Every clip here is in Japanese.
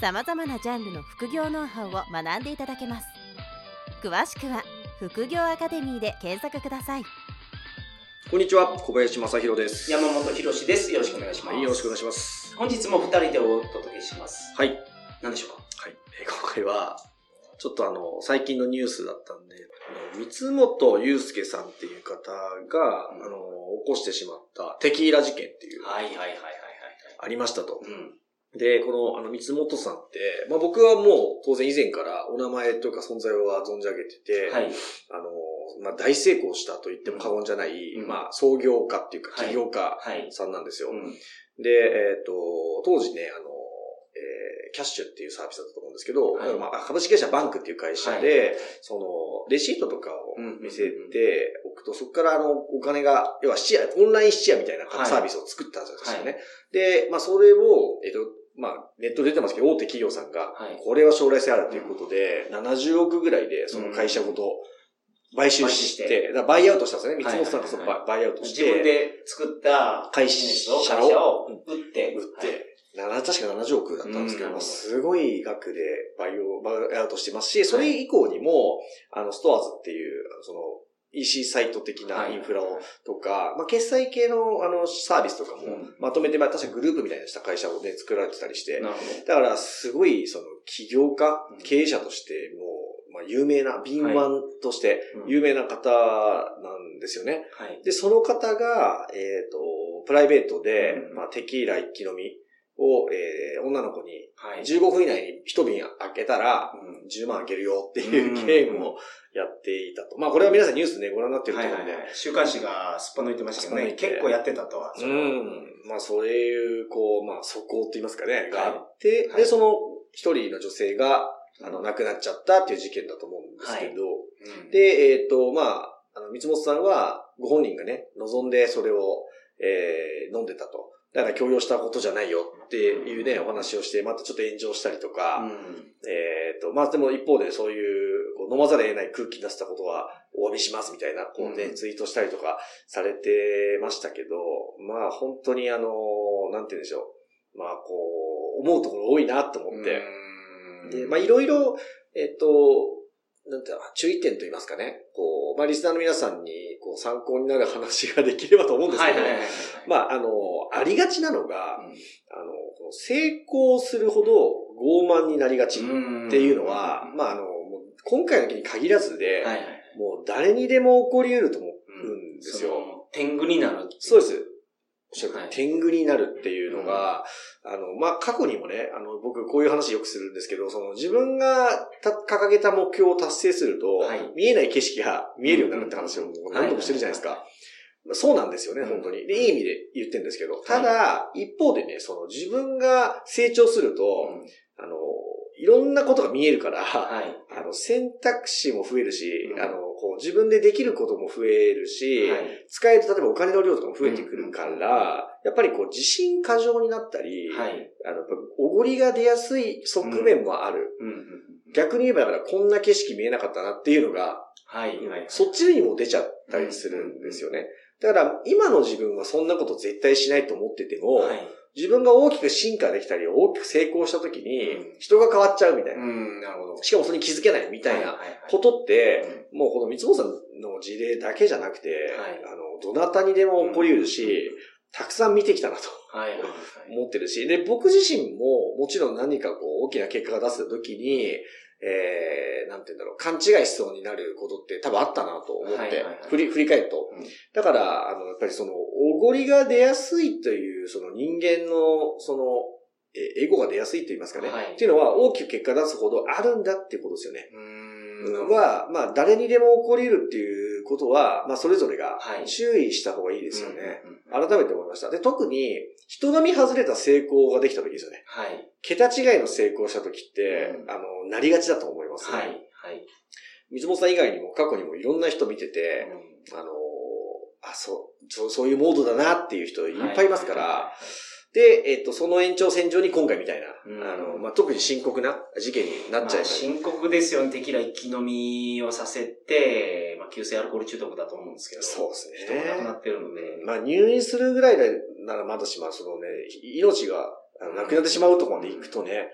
さまざまなジャンルの副業ノウハウを学んでいただけます詳しくは副業アカデミーで検索くださいこんにちは、小林正宏です。山本博史です。よろしくお願いします。はい、よろしくお願いします。本日も二人でお届けします。はい。何でしょうか？はい。えー今回は、ちょっとあの、最近のニュースだったんで、あの三本祐介さんっていう方が、うんあの、起こしてしまったテキーラ事件っていう、はいはいはいはいはい。ありましたと。うん。で、この、あの、三本さんって、まあ僕はもう当然以前からお名前というか存在は存じ上げてて、はい。あの、まあ大成功したと言っても過言じゃない、うんまあ創業家っていうかはい起業家はい。さんなんですよ。うん。で、えっ、と、当時ね、あの、えーキャッシュっていうサービスだったと思うんですけど、はいまあ、株式会社バンクっていう会社で、その、レシートとかをうん見せておくと、そこからあの、お金が、要は質屋、オンライン質屋みたいなはいサービスを作ったんですよ、ね。はで、まあ、それを、えっ、と、まあ、ネットで出てますけど、大手企業さんが、はい。これは将来性あるということで、70億ぐらいで、その会社ごと買収して、だバイアウトしたんですよね。はい三本さんがそのバイアウトして。自分で作った会社をを、会社を売って、売って、な確か70億だったんですけど、うん。すごい額でバイオ、バイアウトしてますし、それ以降にも、あの、ストアーズっていう、その、EC サイト的なインフラを、とか、まあ、決済系の、あの、サービスとかもうん、まとめて、まあ、確かグループみたいなした会社をね、作られてたりして、だから、すごい、その、起業家うん、経営者として、もう、まあ、有名な、敏腕として、有名な方なんですよね。はい。で、その方が、えっ、と、プライベートで、うん。まあ、テキーラ一気飲みを、えー女の子に、はい。15分以内に一瓶開けたら、うん10万あげるよっていううんゲームをやっていたと。まあ、これは皆さんニュースね、ご覧になってるとはい思うんで。はいはい。週刊誌がすっぱ抜いてましたけどね。結構やってたとは。うん。まあ、そういう、こう、まあ、素行って言いますかね、があって、はいで、その一人の女性が、あの、亡くなっちゃったっていう事件だと思うんですけど、うんで、えっ、と、まあ、あの、三本さんは、ご本人がね、望んでそれを、えー飲んでたと。だから強要したことじゃないよっていうね、お話をして、またちょっと炎上したりとか、うん。えっ、と、まあでも一方でそういう、こう飲まざるを得ない空気に出したことはお詫びしますみたいな、こうね、うん。ツイートしたりとかされてましたけど、まあ本当にあの、なんて言うんでしょう。まあこう、思うところ多いなと思って、うん。で、まあいろいろ、えっ、と、なんていうの注意点と言いますかね。こう、まあリスナーの皆さんにこう参考になる話ができればと思うんですけど。まああの、ありがちなのが、うんあの、成功するほど傲慢になりがちっていうのは、まああの、もう今回の件に限らずで、はいはい。もう誰にでも起こり得ると思うんですよ。天狗になる。そうです。おっしゃる通りはい。天狗になるっていうのが、あの、まあ、過去にもね、あの、僕こういう話よくするんですけど、その自分がた掲げた目標を達成すると、はい。見えない景色が見えるようになるって話をもう何度もしてるじゃないですか。そうなんですよね、うん。本当に。で、いい意味で言ってるんですけど、ただ、一方でね、その自分が成長すると、うん。あの、いろんなことが見えるから、はい。あの、選択肢も増えるし、うんあの、こう、自分でできることも増えるし、はい使える、例えばお金の量とかも増えてくるから、やっぱりこう、自信過剰になったり、はい。あの、おごりが出やすい側面もある。うんうんうん逆に言えば、だからこんな景色見えなかったなっていうのが、はい。はい。そっちにも出ちゃったりするんですよね。だから、今の自分はそんなこと絶対しないと思ってても、はい。自分が大きく進化できたり、大きく成功した時にうん、人が変わっちゃうみたいな。うん、なるほど。しかもそれに気づけないみたいなことって、もうこの三本さんの事例だけじゃなくて、はいあの、どなたにでも起こり得るし、たくさん見てきたなとはいはいはい。思ってるし、で、僕自身ももちろん何かこう大きな結果が出せた時に、えー、なんて言うんだろう、勘違いしそうになることって多分あったなと思ってはいはいはい、振り、振り返ると。うんだから、あの、やっぱりその、おごりが出やすいという、その人間の、その、えエゴが出やすいと言いますかね。はいっていうのは大きく結果出すほどあるんだっていうことですよね。うーん。は、まあ、誰にでも起こり得るっていうことは、まあ、それぞれがはい注意した方がいいですよね。うんうんうん改めて思いました。で、特に、人並み外れた成功ができた時ですよね。はい。桁違いの成功した時って、うんあの、なりがちだと思います、はい。はい。水本さん以外にも過去にもいろんな人見てて、あの、あ、そう、そう、そういうモードだなっていう人いっぱいいますから、で、えっと、その延長線上に今回みたいな、うんあの、まあ、特に深刻な事件になっちゃいまあ、ます。深刻ですよね。テキーラ一気飲みをさせて、まあ、急性アルコール中毒だと思うんですけど。そうです人が亡くなね。ってるので。まあ、入院するぐらいならまだしま、そのね、命がなくなってしまうところまで行くとね、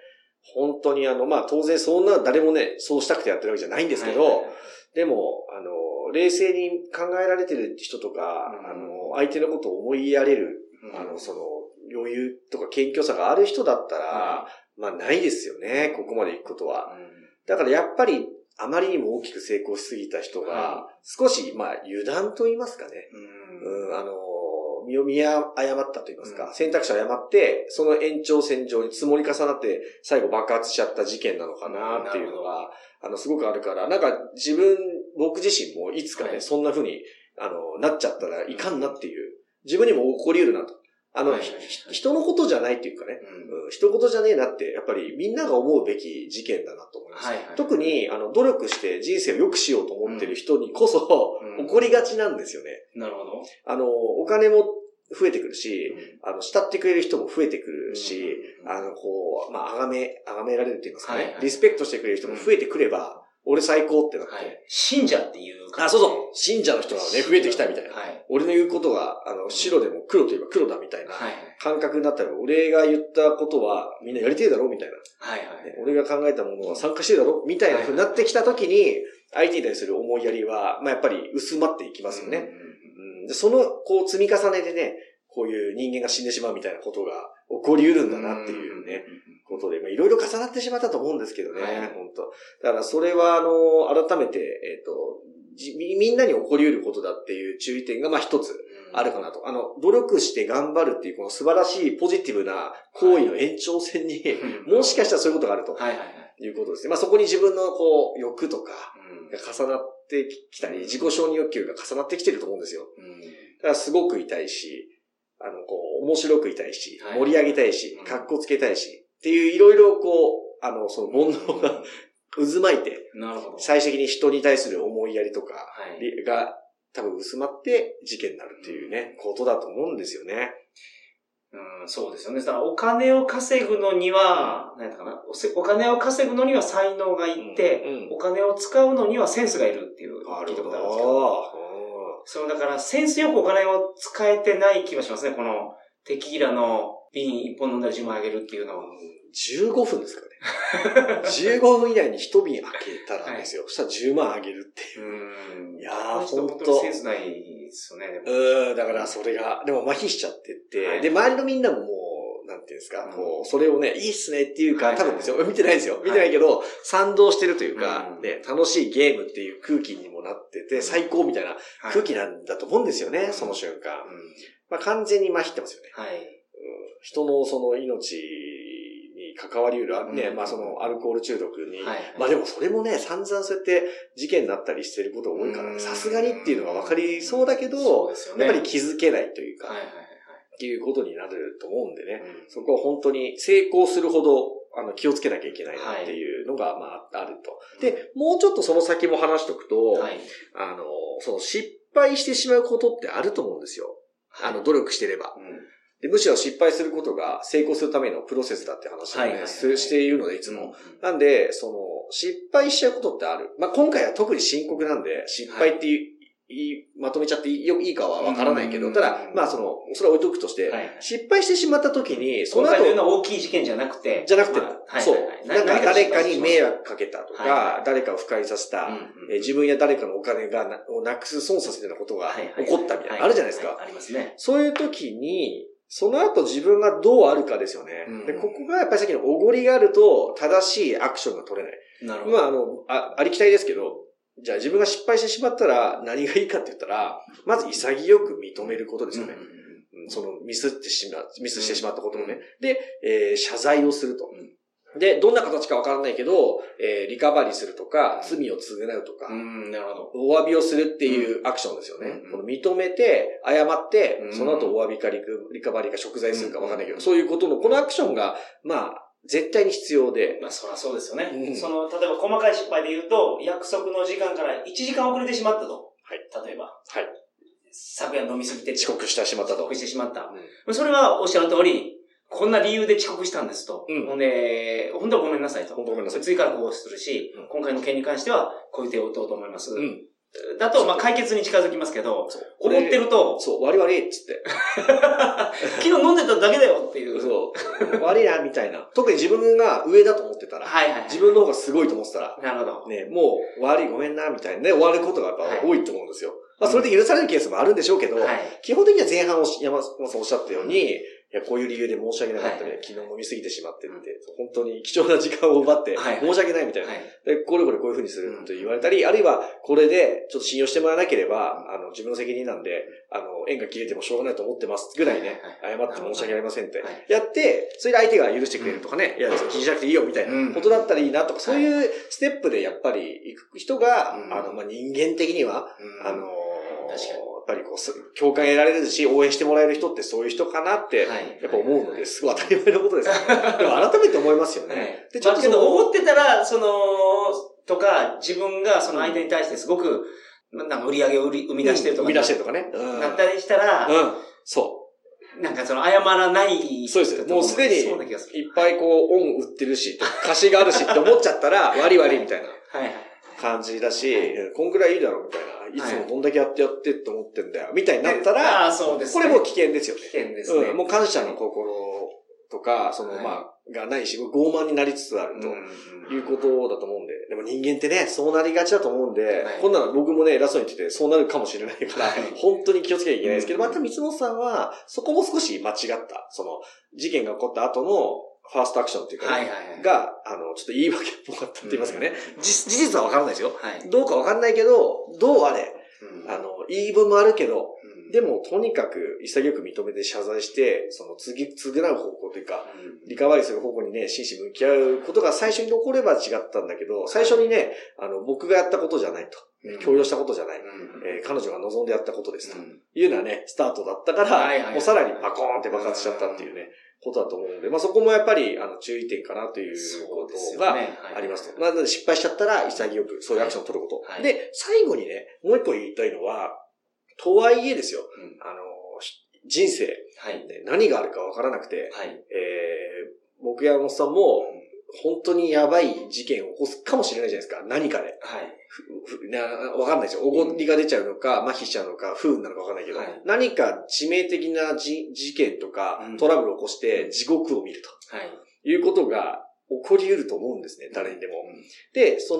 本当にあの、まあ、当然そんな誰もね、そうしたくてやってるわけじゃないんですけど、はいはいはいでも、あの、冷静に考えられてる人とか、うんあの、相手のことを思いやれる、うんあの、その、余裕とか謙虚さがある人だったら、はまあ、ないですよね、ここまで行くことは。うん。だからやっぱり、あまりにも大きく成功しすぎた人がは、少し、まあ、油断と言いますかね。うん。うん、あの、身を見誤ったと言いますか、うん。選択肢を誤って、その延長線上に積もり重なって、最後爆発しちゃった事件なのかなっていうのが、あの、すごくあるから、なんか自分、僕自身もいつかね、はい。そんな風に、あの、なっちゃったらいかんなっていう、自分にも起こり得るなと。あの、人のことじゃないっていうかね、うん。うん、人事じゃねえなって、やっぱりみんなが思うべき事件だなと思います。はいはい。特に、あの、努力して人生を良くしようと思ってる人にこそ、うん。起こりがちなんですよね。なるほど。あの、お金も増えてくるし、うん。あの、慕ってくれる人も増えてくるし、うんあの、こう、まあ、あがめ、あがめられるって言いますかね、はいはい。リスペクトしてくれる人も増えてくれば、俺最高ってなって、はい。信者っていうあ、そうそう、信者の人がね、増えてきたみたいな。はい。俺の言うことが、あの、白でも黒といえば黒だみたいなはい。感覚になったら、俺が言ったことはみんなやりてえだろみたいな。はいはい。ね俺が考えたものは参加してるだろみたいな風になってきたときに、相手に対する思いやりは、まあ、やっぱり薄まっていきますよね。うん。うんでその、こう、積み重ねでね、こういう人間が死んでしまうみたいなことが起こり得るんだなっていうね、ことで、まあ、いろいろ重なってしまったと思うんですけどね、はい。本当。だからそれは、あの、改めて、えっ、とじみ、みんなに起こり得ることだっていう注意点が、まあ一つあるかなと。あの、努力して頑張るっていうこの素晴らしいポジティブな行為の延長線に、う んもしかしたらそういうことがあると。はいはいはい。いうことですね。まあそこに自分のこう、欲とか重なってきたり、自己承認欲求が重なってきてると思うんですよ。うん。だからすごく痛いし、あの、こう、面白くいたいし、はい。盛り上げたいしうん、格好つけたいし、っていういろいろこう、あの、その煩悩が 渦巻いて、なるほど。最終的に人に対する思いやりとかはい。が多分薄まって事件になるっていうね、ことだと思うんですよね。うん、そうですよね。だからお金を稼ぐのには、何だかな？お金を稼ぐのには才能がいて、うんお金を使うのにはセンスがいるっていう聞いたことあるんですけど。そのだからセンスよくお金を使えてない気がしますね。このテキーラの瓶一本飲んだら10万あげるっていうのは。15分ですからね。15分以内に一瓶開けたらですよ。そしたら10万あげるっていう。うん。いやーこの人本当にセンスないですよね。うーん、だからそれが、でも麻痺しちゃってって、はいで、周りのみんなももう、なんていうんですか、うんこう、それをね、いいっすねっていうか、はい多分ですよ、見てないですよ。見てないけど、賛同してるというか、うんね、楽しいゲームっていう空気にもなってて、最高みたいなはい空気なんだと思うんですよね、うんその瞬間。うんまあ完全に麻痺ってますよね。はい。うん人のその命に関わりうる、ね、うんまあそのアルコール中毒に、はい。まあでもそれもね、散々そうやって事件になったりしてることが多いからさすがにっていうのが分かりそうだけど、ね。やっぱり気づけないというか、はいはいはいっていうことになると思うんでね、はい。そこは本当に成功するほど、あの、気をつけなきゃいけないなっていうのが、まあ、あると。で、もうちょっとその先も話しとくと、うん、はい。あの、その失敗してしまうことってあると思うんですよ。あの、努力してれば。うんでむしろ失敗することが成功するためのプロセスだって話をね、はいはいはいすしているので、いつうんも。なんで、その、失敗しちゃうことってある。まあ、今回は特に深刻なんで、失敗っていう、いいまとめちゃっていいよいいかはわからないけど、うんただ、まあ、その、それは置いとくとして、はいはい失敗してしまった時に、その後の大きい事件じゃなくて。じゃなくて、まあはいそうはいはい。なんか誰かに迷惑惑かけたとか、誰かを不快させた、えー自分や誰かのお金がなをなくす損させるようなことが起こったみたいな、あるじゃないですか。ありますね。そういう時に、その後自分がどうあるかですよね。うんで、ここがやっぱりさっきのおごりがあると正しいアクションが取れない。なるほど。まあ、あの、あ、ありきたりですけど、じゃあ自分が失敗してしまったら何がいいかって言ったら、まず潔く認めることですよね。うんそのミスってしま、ミスしてしまったことをね。うんで、えー謝罪をすると。うんで、どんな形かわからないけど、えー、リカバリーするとか、罪を償うとか、うん、なるほど。お詫びをするっていうアクションですよね。この認めて、謝って、その後お詫びかリリカバリーか贖罪するかわかんないけど、そういうことの、このアクションが、まあ、絶対に必要で。まあ、そりゃそうですよね。うん、その、例えば細かい失敗で言うと、約束の時間から1時間遅れてしまったと。はい。例えば。はい。昨夜飲みすぎて遅刻してしまったと。遅刻してしまった。うん、それはおっしゃる通り、こんな理由で遅刻したんですと。うん、ほんで、本当はごめんなさいと。ごめんなさい。次からこうするし、うん、今回の件に関しては、こういう手を打とうと思います。うん。だと、まあ、解決に近づきますけど、思ってると、そう、割り割りっつって。昨日飲んでただけだよっていう。そう。割りな、みたいな。特に自分が上だと思ってたら、はいはい、自分の方がすごいと思ってたら、なるほど。ね、もう、悪いごめんな、みたいなね、終わることがやっぱ多いと思うんですよ。まあ、それで許されるケースもあるんでしょうけど、はい、基本的には前半を山本さんおっしゃったように、いや、こういう理由で申し訳なかったね。はい、昨日飲みすぎてしまってって、本当に貴重な時間を奪って、申し訳ないみたいな。はい、で、これこれこういうふうにすると言われたり、あるいは、これで、ちょっと信用してもらわなければ、あの、自分の責任なんで、あの、縁が切れてもしょうがないと思ってますぐらいね、謝って申し訳ありませんって。やって、それで相手が許してくれるとかね、いや、気にしなくていいよみたいなことだったらいいなとか、そういうステップでやっぱり行く人が、あの、まあ、人間的には、あの、確かに。っぱりこう、共感得られるし、応援してもらえる人ってそういう人かなって、やっぱ思うので、すごい当たり前のことです、ね。でも改めて思いますよね。で、ちょっと。けど、思ってたら、その、とか、自分がその相手に対してすごく、なんか売り上げを生み出してるとか、生み出してるとかね。なったりしたら、うん。そう。なんかその謝らない。そうです。もうすでにいっぱいこう、恩売ってるし、貸しがあるしって思っちゃったら、割り割りみたいな。はいはい。感じだし、こんくらいいいだろうみたいな。いつもどんだけやってやってって思ってんだよ。みたいになったら、これも危険ですよね。危険ですね。もう感謝の心とか、その、まあ、がないし、傲慢になりつつあるということだと思うんで。でも人間ってね、そうなりがちだと思うんで、こんなの僕もね、偉そうに言ってて、そうなるかもしれないから、本当に気をつけなきゃいけないですけど、また三本さんは、そこも少し間違った、その、事件が起こった後の、ファーストアクションっていうか、が、あの、ちょっと言い訳っぽかったって言いますかね。うん、事実はわからないですよ。はい、どうかわかんないけど、どうあれ、うん、あの、言い分もあるけど、うん、でも、とにかく潔く認めて謝罪して、その次、償う方向というか、リカバリーする方向にね、真摯向き合うことが最初に残れば違ったんだけど、最初にね、あの、僕がやったことじゃないと。強要したことじゃない、えー、彼女が望んでやったことですと。いうのはね、スタートだったから、もうさらにパコーンって爆発しちゃったっていうね。ことだと思うんで、まあそこもやっぱり、あの、注意点かなということがありますと。まあ、失敗しちゃったら潔くそういうアクションを取ること。はい、で、最後にね、もう一個言いたいのは、とはいえですよ、うん、あの、人生、はい、何があるかわからなくて、はい、えー、僕や山本さんも、本当にやばい事件を起こすかもしれないじゃないですか。何かで。はい。な、わかんないですよ。おごりが出ちゃうのか、麻痺しちゃうのか、不運なのかわかんないけど、はい、何か致命的なじ事件とか、トラブルを起こして地獄を見ると。はい。いうことが起こり得ると思うんですね、誰にでも。うん、で、そ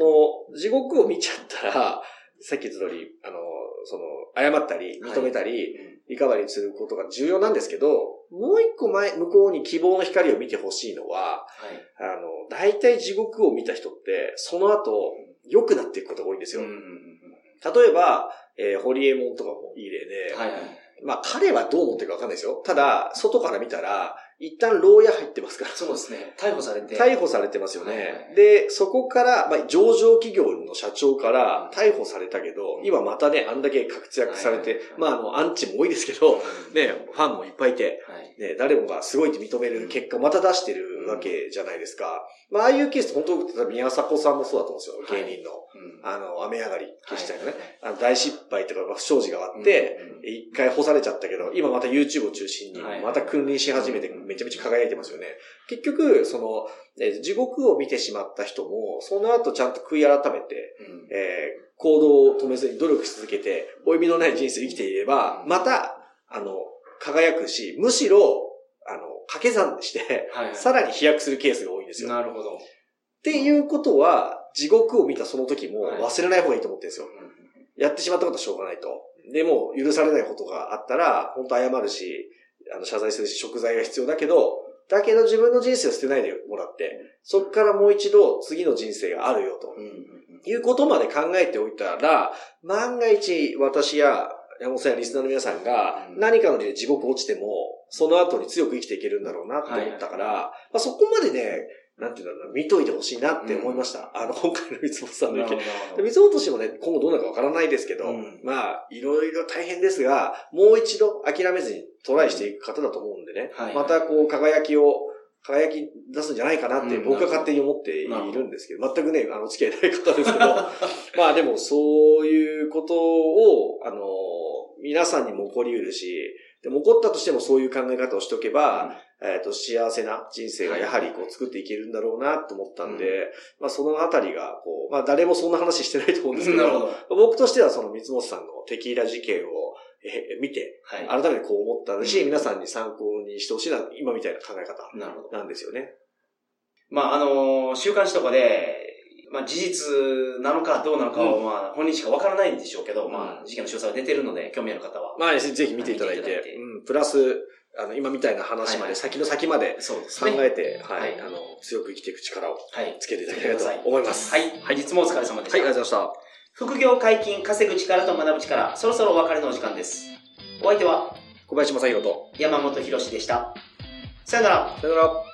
の、地獄を見ちゃったら、さっき言った通り、あの、その、謝ったり、認めたり、はいリカバリーすることが重要なんですけど、もう一個前、向こうに希望の光を見てほしいのは、はい、あの、大体地獄を見た人って、その後、良くなっていくことが多いんですよ。例えば、えー、ホリエモンとかもいい例で、はいはい、まあ彼はどう思ってるかわかんないですよ。ただ、外から見たら、一旦牢屋入ってますから。そうですね。逮捕されて。逮捕されてますよね。はいはい、で、そこから、まあ、上場企業の社長から逮捕されたけど、今またね、あんだけ活躍されて、はいはい、まあ、あの、アンチも多いですけど、ね、ファンもいっぱいいて、はい、ね、誰もがすごいって認める結果また出してるわけじゃないですか。まあ、ああいうケース、本当、宮迫さんもそうだと思うんですよ、芸人の。あの、雨上がり消したのね、あの大失敗とか不祥事があって、一回干されちゃったけど、今また YouTube を中心に、また君臨し始めて、めちゃめちゃ輝いてますよね。結局、その、地獄を見てしまった人も、その後ちゃんと悔い改めて、えー、行動を止めずに努力し続けて、負い目のない人生を生きていれば、また、あの、輝くし、むしろ、あの、掛け算して、はいはい、さらに飛躍するケースが多いんですよ。なるほど。っていうことは、地獄を見たその時も忘れない方がいいと思ってるんですよ。やってしまったことはしょうがないと。でも、許されないことがあったら、本当謝るし、あの、謝罪するし、食材が必要だけど、だけど自分の人生を捨てないでもらって、そこからもう一度次の人生があるよと。いうことまで考えておいたら、万が一私や山本さんやリスナーの皆さんが何かの理由で地獄落ちても、その後に強く生きていけるんだろうなと思ったから、はい、まあ、そこまでね、なんていうんだろう見といてほしいなって思いました。うん、あの、今回の三本さんの意見。三本としてもね、今後どうなるかわからないですけど、うん、まあ、いろいろ大変ですが、もう一度諦めずにトライしていく方だと思うんでね、はい、またこう、輝きを、輝き出すんじゃないかなって僕は勝手に思っているんですけど、全くね、あの、付き合いない方ですけど、まあでもそういうことを、あの、皆さんにも起こり得るし、でも起こったとしてもそういう考え方をしておけば、うん、えっ、ー、と、幸せな人生がやはりこう作っていけるんだろうなと思ったんで、うん、まあそのあたりが、こう、まあ誰もそんな話してないと思うんですけど、ど。僕としてはその三本さんのテキーラ事件を、え見て、改めてこう思ったし、うん、皆さんに参考にしてほしいな、今みたいな考え方なんですよね。まああの、週刊誌とかで、まあ事実なのかどうなのかは、まあ本人しかわからないんでしょうけど、まあ事件の詳細が出てるので、興味ある方は。まあぜひ見ていただいて、うん、プラス、あの、今みたいな話まで、先の先まで考えて、はい、あの、強く生きていく力をつけていただきたいと思います。はい。本日もお疲れ様でした。はい、ありがとうございました。副業解禁、稼ぐ力と学ぶ力、そろそろお別れのお時間です。お相手は、小林正宏と山本博史でした。さよなら。さよなら。